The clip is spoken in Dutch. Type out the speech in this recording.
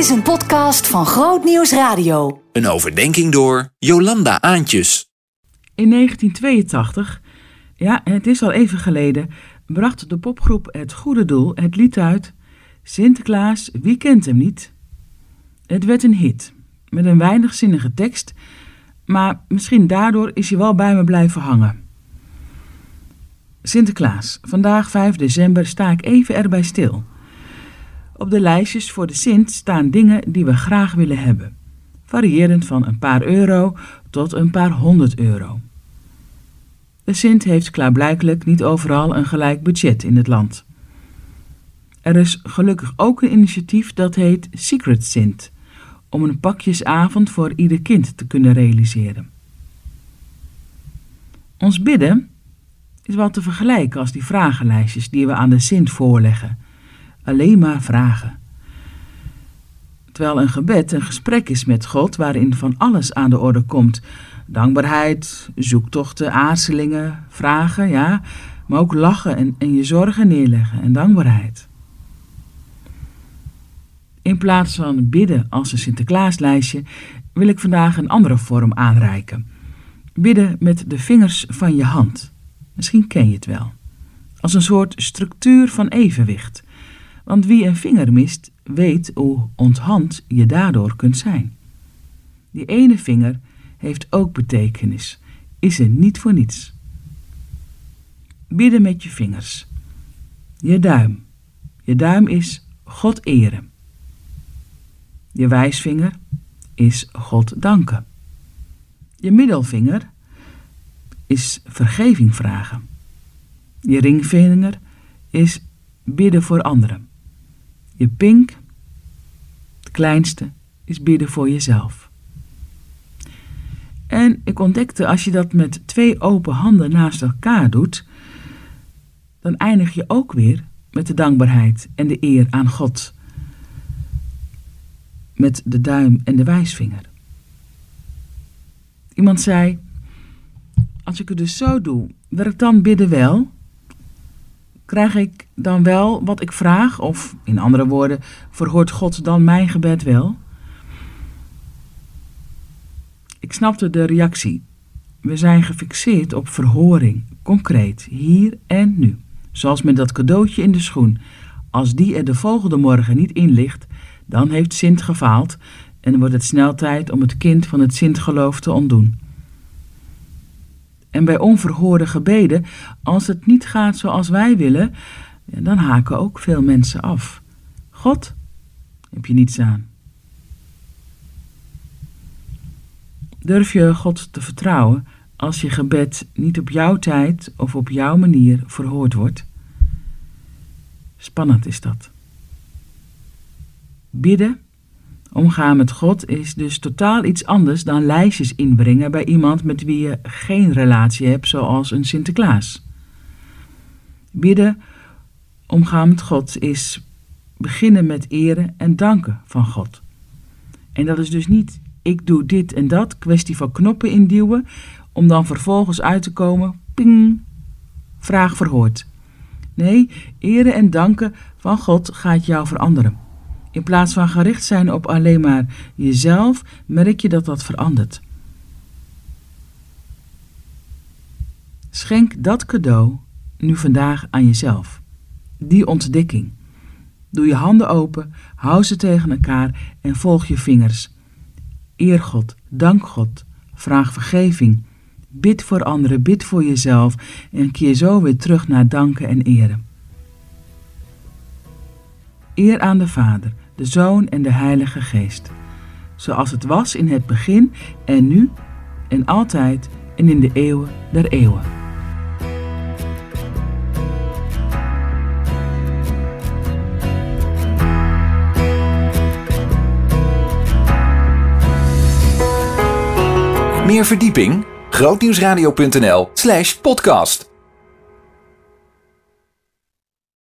is een podcast van Groot Nieuws Radio. Een overdenking door Jolanda Aantjes. In 1982, ja, het is al even geleden, bracht de popgroep Het Goede Doel het lied uit Sinterklaas, wie kent hem niet? Het werd een hit, met een weinigzinnige tekst, maar misschien daardoor is hij wel bij me blijven hangen. Sinterklaas, vandaag 5 december sta ik even erbij stil. Op de lijstjes voor de Sint staan dingen die we graag willen hebben, variërend van een paar euro tot een paar honderd euro. De Sint heeft klaarblijkelijk niet overal een gelijk budget in het land. Er is gelukkig ook een initiatief dat heet Secret Sint, om een pakjesavond voor ieder kind te kunnen realiseren. Ons bidden is wel te vergelijken als die vragenlijstjes die we aan de Sint voorleggen. Alleen maar vragen. Terwijl een gebed een gesprek is met God waarin van alles aan de orde komt. Dankbaarheid, zoektochten, aarzelingen, vragen, ja, maar ook lachen en, en je zorgen neerleggen en dankbaarheid. In plaats van bidden als een Sinterklaaslijstje wil ik vandaag een andere vorm aanreiken. Bidden met de vingers van je hand. Misschien ken je het wel. Als een soort structuur van evenwicht. Want wie een vinger mist, weet hoe onthand je daardoor kunt zijn. Die ene vinger heeft ook betekenis, is er niet voor niets. Bidden met je vingers. Je duim. Je duim is God eren. Je wijsvinger is God danken. Je middelvinger is vergeving vragen. Je ringvinger is bidden voor anderen. Je pink, het kleinste, is bidden voor jezelf. En ik ontdekte, als je dat met twee open handen naast elkaar doet, dan eindig je ook weer met de dankbaarheid en de eer aan God. Met de duim en de wijsvinger. Iemand zei: Als ik het dus zo doe, werkt dan bidden wel? Krijg ik dan wel wat ik vraag? Of in andere woorden, verhoort God dan mijn gebed wel? Ik snapte de reactie. We zijn gefixeerd op verhoring, concreet, hier en nu. Zoals met dat cadeautje in de schoen. Als die er de volgende morgen niet in ligt, dan heeft Sint gefaald en wordt het snel tijd om het kind van het Sintgeloof te ontdoen. En bij onverhoorde gebeden, als het niet gaat zoals wij willen, dan haken ook veel mensen af. God, heb je niets aan. Durf je God te vertrouwen als je gebed niet op jouw tijd of op jouw manier verhoord wordt? Spannend is dat. Bidden, omgaan met God, is dus totaal iets anders dan lijstjes inbrengen bij iemand met wie je geen relatie hebt, zoals een Sinterklaas. Bidden, omgaan met God, is beginnen met eren en danken van God. En dat is dus niet ik doe dit en dat, kwestie van knoppen induwen, om dan vervolgens uit te komen, ping, vraag verhoord. Nee, eren en danken van God gaat jou veranderen. In plaats van gericht zijn op alleen maar jezelf, merk je dat dat verandert. Schenk dat cadeau nu vandaag aan jezelf. Die ontdekking. Doe je handen open, hou ze tegen elkaar en volg je vingers. Eer God, dank God, vraag vergeving, bid voor anderen, bid voor jezelf en keer zo weer terug naar danken en eren. Eer aan de Vader, de Zoon en de Heilige Geest, zoals het was in het begin en nu en altijd en in de eeuwen der eeuwen. Meer verdieping? grootnieuwsradio.nl slash podcast